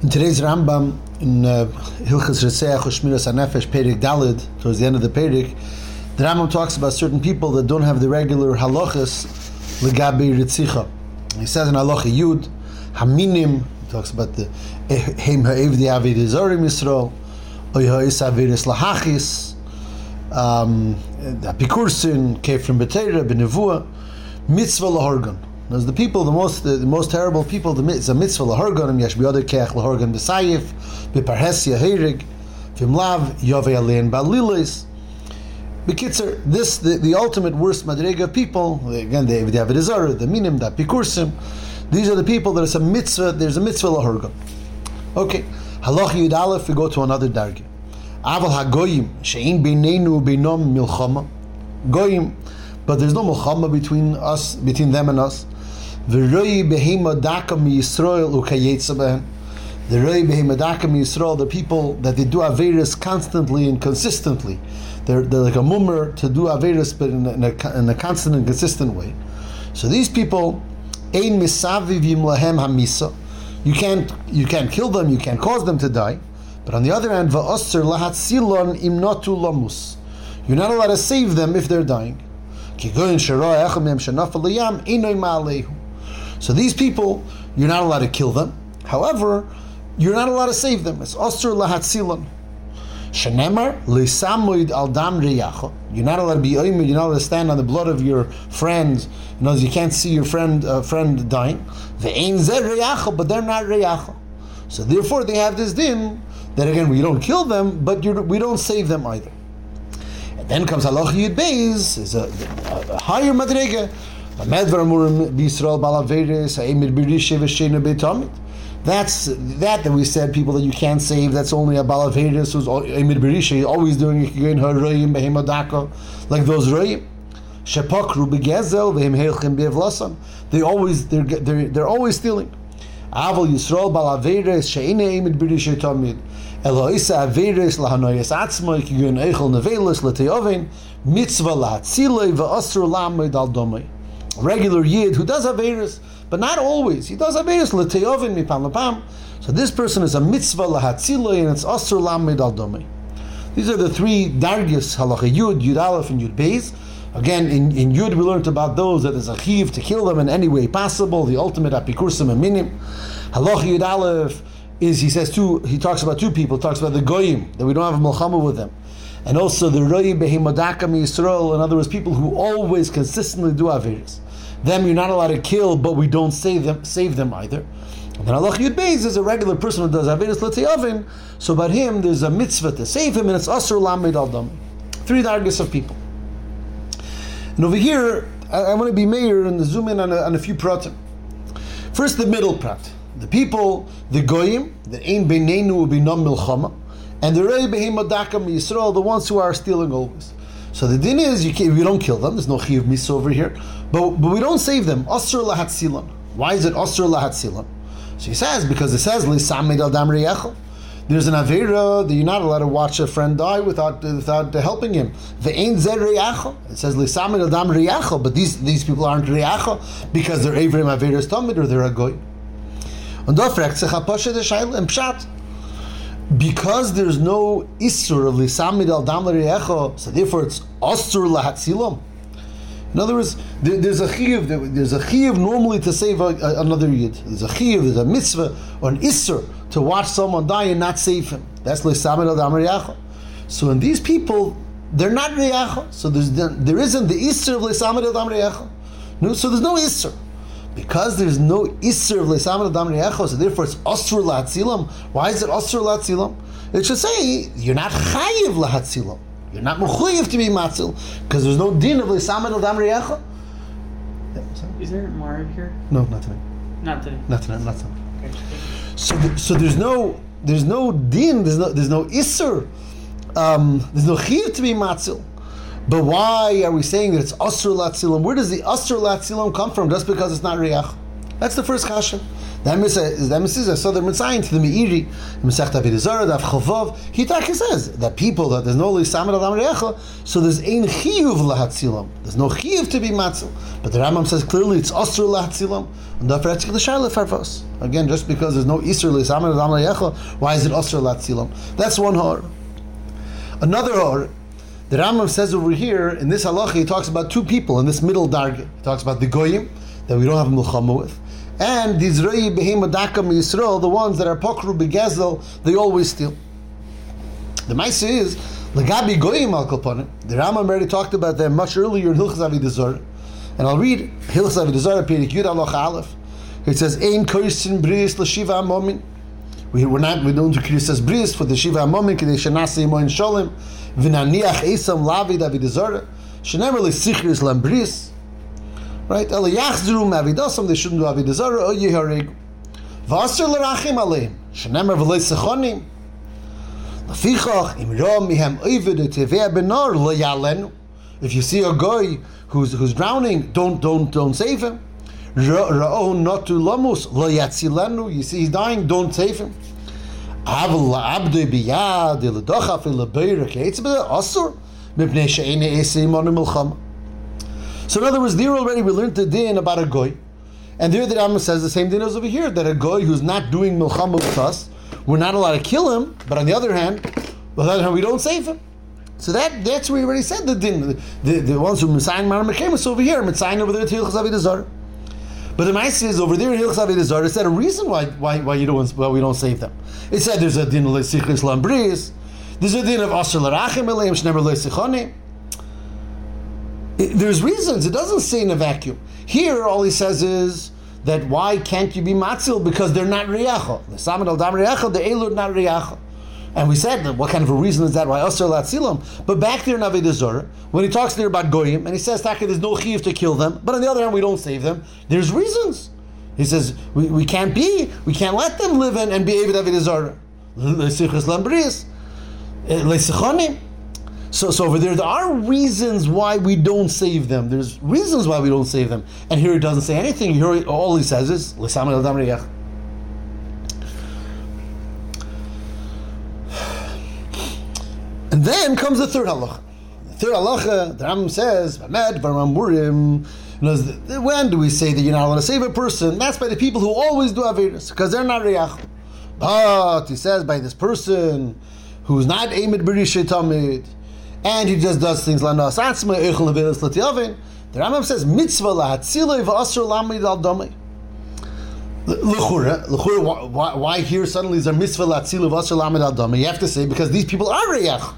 In today's Rambam, in uh, Hilchas Rotzeiach Ushmiras Hanefesh, Perik Dalid, towards the end of the Perik, the Rambam talks about certain people that don't have the regular halachas legabi ritzicha. He says in halacha Yud, Haminim, he talks about the Heim Ha'evdi Avid Zorim Yisrael, Oy Ha'is Avidis Lahachis, um, Apikursin, Kefrim B'Teira, B'Nevua, Mitzvah Lahorgan. There's the people, the most the, most terrible people, the, mitzvah lahorgan, yesh biyodeh keach lahorgan b'sayif, b'parhes yahirig, v'imlav yovei alein balilis. Bekitzer, this, the, the ultimate worst madrega people, again, the David Azara, the Minim, the Pikursim, these are the people that it's a mitzvah, there's a mitzvah lahorgan. Okay, halach yud we go to another dargi. Aval hagoyim, she'in beineinu beinom milchama. Goyim, but there's no milchama between us, between them and us. V'roi behema daka mi Yisrael ukayetza behen. The roi behema daka Yisrael, the people that they do averis constantly and consistently. They're, they're like a mummer to do averis, but in a, in, a, in a constant and consistent way. So these people, ein misavivim lahem hamisa. You can't you can't kill them, you can't cause them to die. But on the other hand, va'osir lahatzilon imnotu lamus. You're not allowed to save them if they're dying. So these people, you're not allowed to kill them. However, you're not allowed to save them. It's osur lahatzilon. Shenemar lisamoid al. You're not allowed to be oimid. You're not allowed to stand on the blood of your friend. You know, you can't see your friend uh, friend dying. The ein zed riyacha, but they're not riyacha. So therefore, they have this din that again we don't kill them, but we don't save them either. And then comes halach yud beis is a, a, a higher madrega. That's that that we said people that you can't save. That's only a balaveres who's emir b'rishe always doing again haroyim behemadaka like those royim. Shepakru begezel v'hem heilchim be'evlasan. They always they're they're they're always stealing. Aval Yisrael balaveres she'ine emir b'rishe tamid. Eloisa averes lahanoyes atzmoy kigun eichel nevelis leteoven mitzvah lahatzilei v'asur lamed al domei regular yid who does Averis, but not always. He does Averis l'teyovin mipam lepam. So this person is a mitzvah lahatziloi and it's asur lamed al domei. These are the three dargis halacha yud, yud aleph, and yud beis. Again, in, in Yud we learned about those that is a chiv to kill them in any way possible, the ultimate apikursim and minim. Halacha Yud Aleph is, he says two, he talks about two people, talks about the goyim, that we don't have a milchama with them. And also the roi behimadaka Yisrael, in other words, people who always consistently do aviris them you're not allowed to kill, but we don't save them, save them either. And then Allah Yud Beis is a regular person who does Avedis L'Teyavim, so about him there's a mitzvah to save him, and it's Asr Lamed Al Dam. Three dargis of people. And over here, I, I want to be mayor and zoom in on a, on a few pratim. First, the middle prat. The people, the goyim, the ein beinenu will be non milchama, and the rei behemadakam Yisrael, the ones who are stealing always. So the din is you, we don't kill them. There's no chiyuv misa over here, but but we don't save them. Osir lahatzilan. Why is it osir lahatzilan? So he says because it says There's an avera that you're not allowed to watch a friend die without without helping him. The ein zer It says lisamid al dam but these these people aren't riyacha because they're avrim averas tamid or they're a goy. Und da fragt sich a pasha de shail im pshat because there's no isur of lisamid al dam echo, so therefore it's osur lahatzilam. In other words, there, there's a chiyuv. There's a chiyuv normally to save a, a, another yid. There's a chiyuv. There's a mitzvah or an isur to watch someone die and not save him. That's lisamid al dam echo. So in these people, they're not reyacha. So there's there isn't the isur of lisamid al dam echo. No, so there's no isur because there's no Isser of Lesaman Adam Re'echo, so therefore it's Osur Lahatzilam. Why is it Osur Lahatzilam? It should say, you're not Chayiv Lahatzilam. You're not Mechuyiv to be Matzil, because there's no din of Lesaman Adam Re'echo. Is there more here? No, not today. Not today. Not today. not. Okay. So, so there's no, there's no din, there's no, there's no Isser, um, there's no Chiv to be Matzil. But why are we saying that it's Asr Latzilam? Where does the Asr Latzilam come from just because it's not Riyach? That's the first kasha. The emes is I saw the Mitzayin to the Meiri, Mesech David Zara, Daf Chavov. He taki says that people that there's no lisamed adam reacha, so there's ein chiyuv lahatzilam. There's no chiyuv to be matzil. But the Rambam says clearly it's osur lahatzilam. And therefore etzik the shaila farvos. Again, just because there's no isur lisamed adam reacha, why is it osur lahatzilam? That's one hor. Another hor. The Rambam says over here in this halacha, he talks about two people in this middle dargah. He talks about the goyim that we don't have milchama with and these Dizrei Behemadakam Yisrael, the ones that are Pokru Begezel, they always steal. The Maisa is, Lagabi Goyim Al Kalponim, the Rambam already talked about them much earlier in Hilchas Avidazor, and I'll read Hilchas Avidazor, Perik Yud Aloch Aleph. It says, Ein Koisin Bris L'Shiva Amomin. We, we're not, we don't do Kirisas Bris for the Shiva Amomin, Kedei Shanasi Imo In Sholem, V'naniach Esam Lavid Avidazor, Shenever L'Sichris Lambris, right? They shouldn't do avidazara, or. Oh, V'asr l'rachim aleim, shenemer v'lei sechonim. Lefichach, im mihem oivid benar lo yalenu. If you see a guy who's, who's drowning, don't, don't, don't save him. Lamus lo yatzilenu. You see he's dying, don't save him. Aval la'abdoi biyad, iladochaf ilabeirek, eitzbeh, asur, mipnei she'ene. So in other words, there already we learned the din about a goy, and there the Rambam says the same thing as over here that a goy who's not doing milchama with us, we're not allowed to kill him. But on the other hand, on the other hand, we don't save him. So that that's where we already said the din. The, the, the ones who Messiah Mara Mechemus over here, Messiah over there to Hilchas Avidazar. But the Maisa is over there in Hilchas Avidazar. It said a reason why why why you don't why we don't save them. It said there's a din of Sichris Lambris. There's a din of Asr Larachim Elayim Shnever There's reasons. It doesn't say in a vacuum. Here, all he says is that why can't you be matzil because they're not riyacha. The samad al dam riyacha, the elud not riyacha. And we said what kind of a reason is that why osir latzilam? But back there in Avedazor, when he talks there about goyim and he says Taka, there's no chiv to kill them, but on the other hand we don't save them. There's reasons. He says we, we can't be, we can't let them live in and be Avid Avedazor. Lambris, eh, lesichonim. So, so over there, there are reasons why we don't save them. There's reasons why we don't save them. And here he doesn't say anything. Here all he says is, And then comes the third halacha. The third halacha, the Rambam says, when do we say that you're not allowed to save a person? That's by the people who always do avirus, because they're not riyach. But he says by this person who's not aimed b'rishay tamid, and he just does things like Nasatzma, Eichel Levinas Latiyavin. The Rambam says, Mitzvah lahatzilei v'asr lamid al domei. L'chura, l'chura, why, why here suddenly is there mitzvah latzila v'asr lamid al domei? You have to say, because these people are reyach.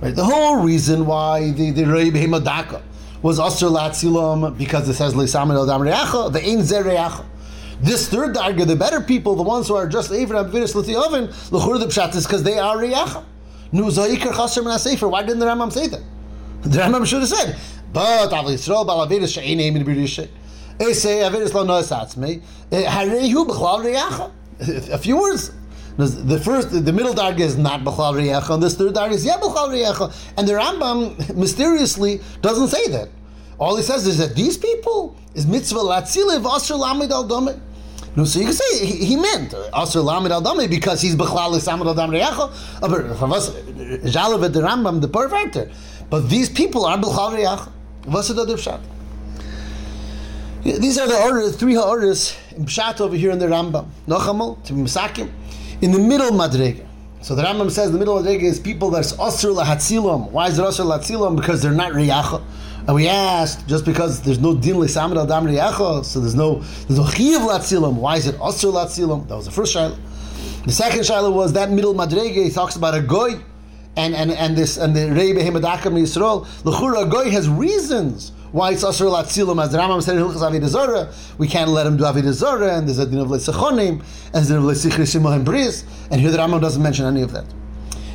Right? The whole reason why the, the Rei Behemadaka was asr latzilam, because it says le'samid al dam reyacha, the ein zer. This third darga, the better people, the ones who are just Avram Avinis Latiyavin, l'chura the pshat is because they are reyacha. Why didn't the Rambam say that? The Rambam should have said, but Av Yisrael Bal Avedis She'ein Eimin B'Rishay. Eh, Esei Avedis Lo. Eh, Harehu. A few words. The first, the middle darg is not b'chal riyacha, and this third darg is yeah b'chal riyacha, and the Rambam mysteriously doesn't say that. All he says is that these people is mitzvah latzilev asher lamid al domeh. No, so you can say he, he meant uh, Asr Lamed Al Dami because he's Bechlal Samad Al Dam Reyacha. From us, uh, uh, Jalav the Rambam, the perfecter. But these people are Bechlal Reyacha. Other pshat? These are the orders, three orders in pshat over here in the Rambam. Nochamal to Misakim in the middle madrega. So the Rambam says the middle madrega is people that's Asr Lahatzilam. Why is it Asr Lahatzilam? Because they're not Reyacha. And we asked, just because there's no din l'samad al dam riyacha, so there's no there's no chiyav latzilam. Why is it osir latzilam? That was the first shaila. The second shaila was that middle madrege. He talks about a goy, and and and this and the rei behemadakam yisrael. L'chura goy has reasons why it's osir latzilam. As the Rambam said in Hilchas Avodah we can't let him do Avodah and there's a din of lesechonim, and there's a din of lesichri and bris, and here the Rambam doesn't mention any of that.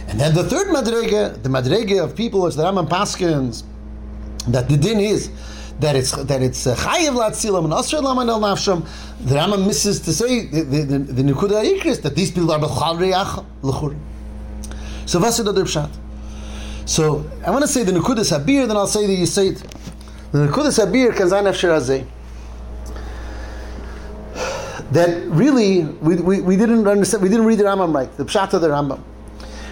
And then the third madrege, the madrege of people, which the Rambam paskins that the din is that it's that it's uh, chayiv latzilam and asher laman el nafsham. The Rambam misses to say the the, nekuda ikris that these people are bechal riyach l'chur. So what's the pshat? So I want to say the nekuda sabir, then I'll say the yisayt. The nekuda sabir kan zayin afshir that really we, we, we didn't understand, we didn't read the Rambam right, the Pshat of the Rambam.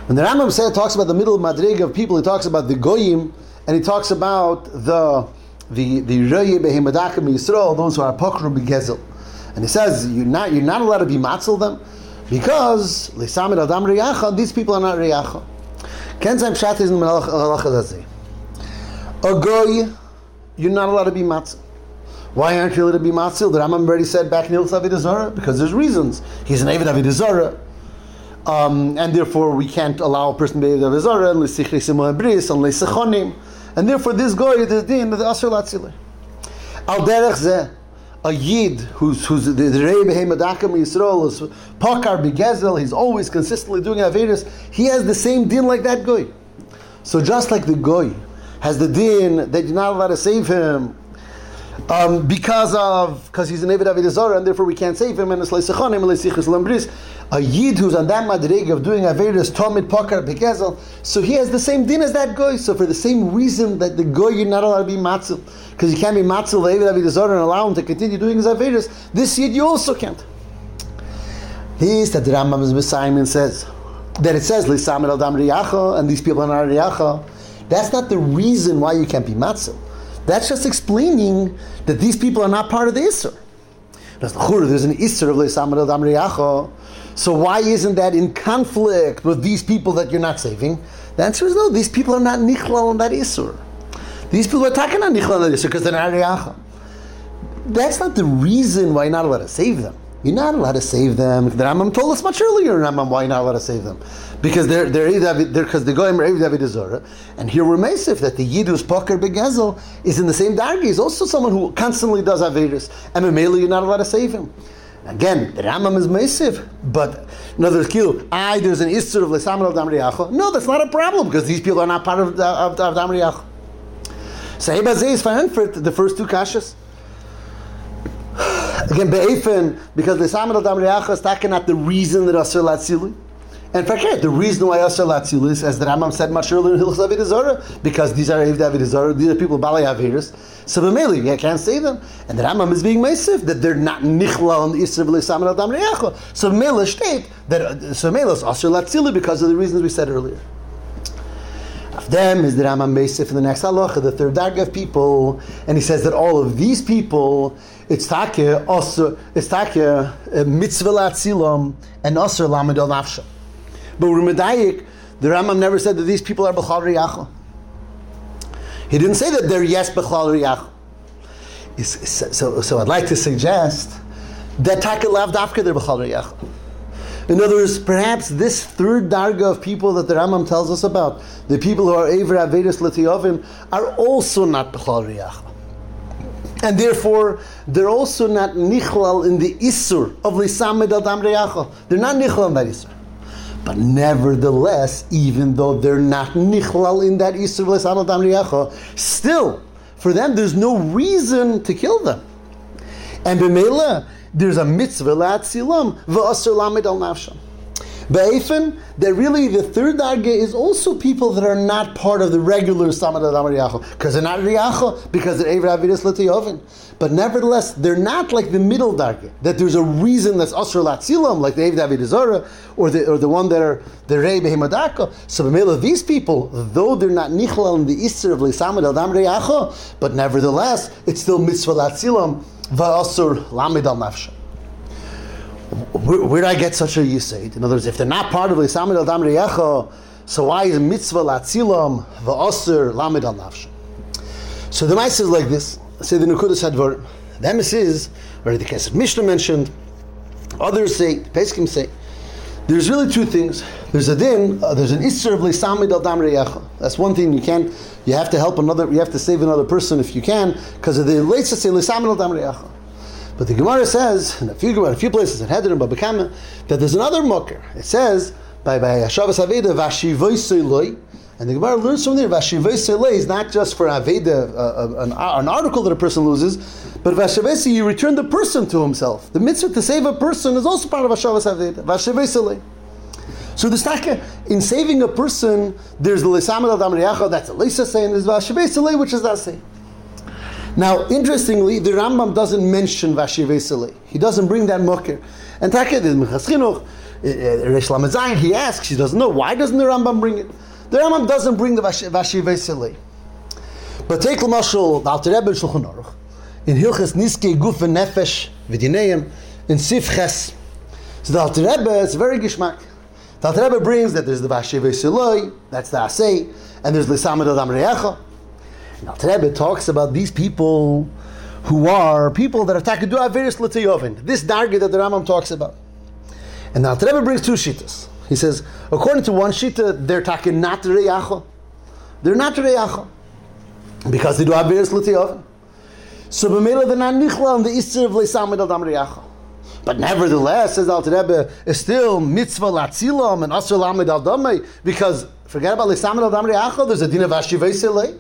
When the Rambam said, it talks about the middle madrega of people, he talks about the Goyim, and he talks about the the the Reye Behemadakim Yisrael, those who are Pokru Begezel. And he says, you're not, you're not allowed to be matzel them, because Lisamid Adam Riyacha, these people are not Riyacha. Ken Zaim Pshat is in A Goy, you're not allowed to be matzel. Why aren't you allowed to be matzil? The Rambam already said back in Ilsa Avidazara because there's reasons. He's an Avid Avidazara. Um, and therefore we can't allow a person to be Avid Avidazara unless Sichri Bris, unless Sechonim. And therefore this guy, the din of the Asr Latzile. Al Derech Zeh, a Yid who's, who's the Rei Behem Yisrael is Pakar Begezel, he's always consistently doing Avedis, he has the same din like that guy. So just like the guy has the din that you're not allowed to save him um, because of because he's an Eved Avedizora and therefore we can't save him and it's Leisechonim. A Yid who's on that madrig of doing Avedis Tomid Pakar Begezel, so he has the same din as that guy. So for the same reason that the guy you're not allowed to be matzil because you can't be matzil the Eved Avedizora and allow him to continue doing his Avedis. This Yid you also can't. This that the Rambam Simon says that it says Lisamid al Dam and these people are not Riyacha. That's not the reason why you can't be matzil. That's just explaining that these people are not part of the Isser. There's an Isser of Leisamad Adam So why isn't that in conflict with these people that you're not saving? The answer is no, these people are not Nichlal on that Isser. These people are talking on Nichlal on that Isser because they're not Riyacha. That's not the reason why you're not allowed to save them. You're not allowed to save them. The Rambam told us much earlier, Rambam, why you're not allowed to save them. Because they're they're because they're going David Zora. And here we're Mesif that the Yidus Poker Begezel is in the same dargi. He's also someone who constantly does Avedis. And Mamela, you're not allowed to save him. Again, the Rambam is Mesif, but another skill. I there's an Isser of Lesamal of Damriyacho. No, that's not a problem because these people are not part of, of, of Damriyacho. Sahib is for the first two kashas. Again, be'efen, because the Samad Adam Reacha is taken at the reason that Asr Latzili. And fact, the reason why Asr Latzili is, as the Rambam said much earlier in Hilchas Avid because these are Avid Avid these are people Balei Aviris. So B'meli, you can't say them. And the Rambam is being Meisif, that they're not Nichla on the Isra B'lei Samad Adam Reacha. So B'meli state that, uh, so B'meli is Asr Latzili because of the reasons we said earlier. Of them is the Rambam Meisif in the next halacha, the third darga of people, and he says that all of these people it's take also it's take mitzvah latzilam and also lamed al nafsha. But Rumadayik, the Rambam never said that these people are b'chal riyacha. He didn't say that they're yes b'chal riyacha. So, so I'd like to suggest that take lav dafka they're b'chal riyacha. In other words, perhaps this third darga of people that the Rambam tells us about, the people who are Ever Avedis Latiyovim, are also not Bechal Riyach and therefore they're also not nichlal in the isur of lisamed adam reyacha. They're not nichlal in that isur. But nevertheless, even though they're not nichlal in that lisamed adam reyacha, still for them there's no reason to kill them. And b'meila there's a mitzvah la'atzilam v'asur lamed al nafsham. Be'efen, that really the third darge is also people that are not part of the regular Samad Adam Riyacho. Because they're not Riyacho, because they're Ever Avidis Latiyovin. But nevertheless, they're not like the middle darge. That there's a reason that's Asr Latzilam, like the Ever Avidizora, or the, or the one that are the Rei Behemadako. So the middle of these people, though they're not Nichlal in the Isser of Samad Adam Riyacho, but nevertheless, it's still Mitzvah Latzilam, Va'asur Lamid Al Nafsha where, where did I get such a yisaid? In other words, if they're not part of the Samid al Dam so why is mitzvah latzilam va'aser lamid al nafsh? So the mice is like this. Say the Nukudas Hadvar. The emes is, or the Kesef Mishnah mentioned, others say, Peskim say, there's really two things. There's a din, uh, there's an isser of lisamid al dam That's one thing you can't, you have to help another, you have to save another person if you can, because of the late say lisamid al dam but the Gemara says in a few Gemara, a few places in Heder and Bava Kama that there's another mucker. It says by by Hashavas Aveda Vashivoisoiloi. And the Gemara learns from there, Vashivoisoiloi is not just for Aveda, uh, uh, an, an, article that a person loses, but Vashivoisi, you return the person to himself. The mitzvah to save a person is also part of Hashavas Aveda. Vashivoisoiloi. So the staka in saving a person, there's the Lisamad al Damriyacha, that's a Lisa saying, there's Vashivoisoiloi, which is that saying. Now, interestingly, the Rambam doesn't mention Vashivesele. He doesn't bring that mucker. And Taka, the Minchas Chinuch, uh, Resh he asks, he doesn't know, why doesn't the Rambam bring it? The Rambam doesn't bring the Vashivesele. But take L'mashal, the Alter Rebbe Shulchan Aruch, in Hilches Niske Guf and Nefesh, V'dineim, in Sif Ches. So the Alter Rebbe, it's very gishmak. The Alter Rebbe brings that there's the Vashivesele, that's the Asay, and there's L'samed Adam Re'echa, now, Rebbe talks about these people who are people that are takadu various l'teyovin. This darga that the Rambam talks about. And now Rebbe brings two shitas. He says, according to one shita, they're taking not reyacha. They're not reyacha because they do have various l'teyovin. So b'meila they're not nichla on the isser of leisamid al dam reyacha. But nevertheless, says Al Rebbe, is still mitzvah latzilam and asr lamid al damay because forget about leisamid al dam reyacha. There's a din of ashivay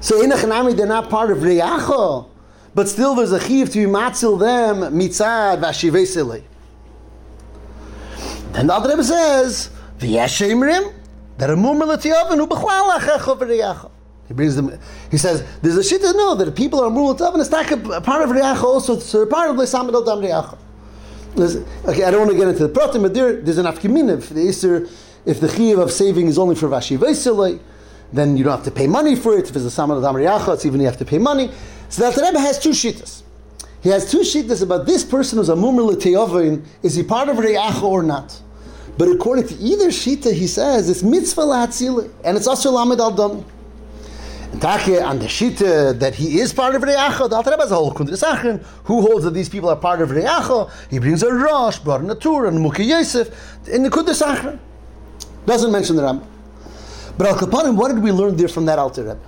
so in a chanami, they're not part of Reyacha, but still there's a chiv to be matzil them mitzad vashivesele. Then the Alter Rebbe says, v'yeshemrim, that a mummer l'tiyavan u'b'chwal achecha v'reyacha. He brings them. He says there's a shit to know that people are mummer l'tiyavan. It's not a part of reyacha also. So part of l'samad al dam reyacha. Okay, I don't want to get into the protein, but there, there's an afkimin if the Easter, if the chiv of saving is only for vashivesele then you don't have to pay money for it. If it's a Saman Adam it's even you have to pay money. So the Rebbe has two shittas. He has two shittas about this person who's a mumr l'teyovin, is he part of Riyacha or not? But according to either shita, he says it's mitzvah la'atzile, and it's also lamed al dami. And Take on the shita that he is part of Reyacha, the Alter Rebbe has a whole kundra Who holds that these people are part of Reyacha? He brings a Rosh, brought a Tur, and Mukhi Yosef in the kundra Doesn't mention the Rambam. But Al Kapanim, what did we learn there from that Alter Rebbe?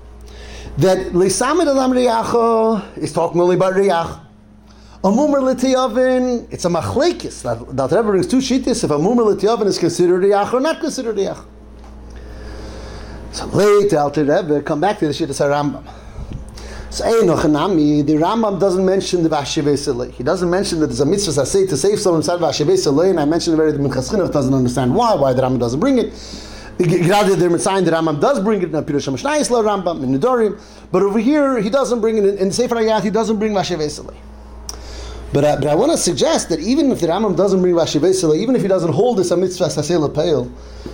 That Leisamid Alam Riyacha is talking only about Riyach. A Mumar L'tiyavin, it's a machlekes. The Alter Rebbe brings two shittis if a Mumar L'tiyavin is considered Riyach or not considered Riyach. So late, Alter Rebbe, come back to the shittis Rambam. So Einochanami, the Rambam doesn't mention the Vashivei He doesn't mention that there's a mitzvah say to save someone inside Vashivei and I mentioned already the Minchas doesn't understand why, why the Rambam doesn't bring it. Gerade der Mitzayin, the Rambam does bring it in Pirush HaMashnayis La Rambam, in Nidorim, but over here, he doesn't bring it, in, in Sefer HaYat, he doesn't bring Vashev Eselei. But, uh, but I want to suggest that even if the Rambam doesn't bring Vashev Eselei, even if he doesn't hold this a mitzvah Sasei Lepeil,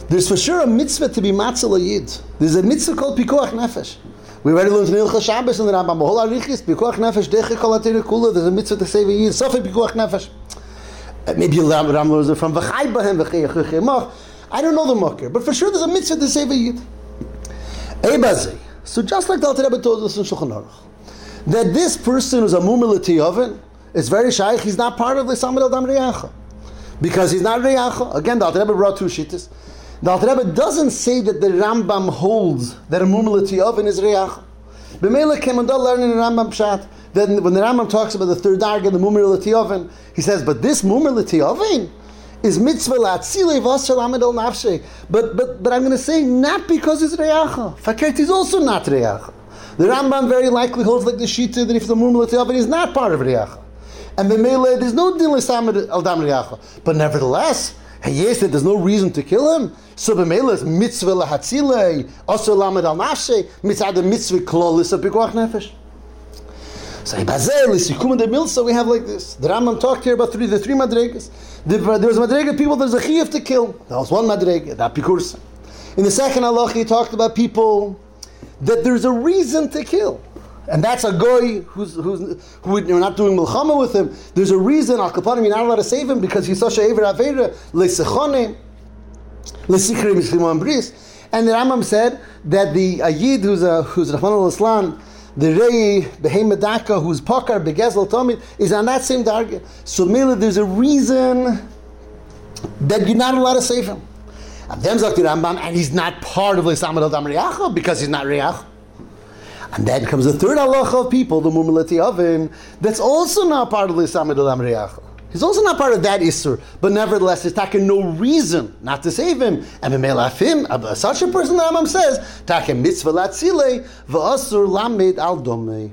there's for sure a mitzvah to be Matzah Yid. There's a mitzvah called Pikuach Nefesh. We already learned in Ilcha Shabbos in the Rambam, Behol Arichis, Pikuach Nefesh, Deche Kol Kula, there's a mitzvah to save a Yid, Sofi Pikuach Nefesh. Uh, maybe Rambam was from V'chai Bahem, V'chai Yachich I don't know the mucker, but for sure there's a mitzvah to save a yid. Ebazi. So just like the Alter Rebbe told us in Shulchan Aruch, that this person who's a mumilati oven is very shaykh, he's not part of the Samad al Dam Riyacha. Because he's not Riyacha. Again, the Alter Rebbe brought two shittas. The Alter Rebbe doesn't say that the Rambam holds that a mumilati oven is Riyacha. B'meila Kemandal learning in Rambam Pshat, then when the Rambam talks about the third darg and the mumilati oven, he says, but this mumilati oven, is mitzvah latzile v'asher lamed al nafshe. But but but I'm going to say not because it's reyacha. Fakert is also not reyacha. The Rambam very likely holds like the shita that if the murmur is not part of reyacha. And the mele there's no din l'samed al dam reyacha. But nevertheless. Yes, there's no reason to kill him. So b'meila is mitzvah lahatzile, also lamed al nafshe, mitzvah mitzvah klolis of pikuach nefesh. So the so we have like this. The Rambam talked here about three, the three madregas. There was madrega people. There's a chiyuv to kill. That was one madrega. That pikursa. In the second halach, he talked about people that there's a reason to kill. And that's a guy who's, who's who you're not doing milchama with him. There's a reason al you're not allowed to save him because he's such a aver avera lesechone lesikre mishlimon bris. And the Rambam said that the ayid who's a who's Rahman al Islam the Rei Behemedaka, who's Pakar Begezel Tomid, is on that same target. So, Mila, there's a reason that you're not allowed to save him. And then Zakti Rambam, and he's not part of Lisamad al Dam because he's not Riach. And then comes the third halacha of people, the Mumilati oven, that's also not part of Lisamad al Dam He's also not part of that Isser, but nevertheless, there's taken no reason not to save him. And him, such a person, the Rambam says, taken mitzvah latzile, v'asur lamed al domei.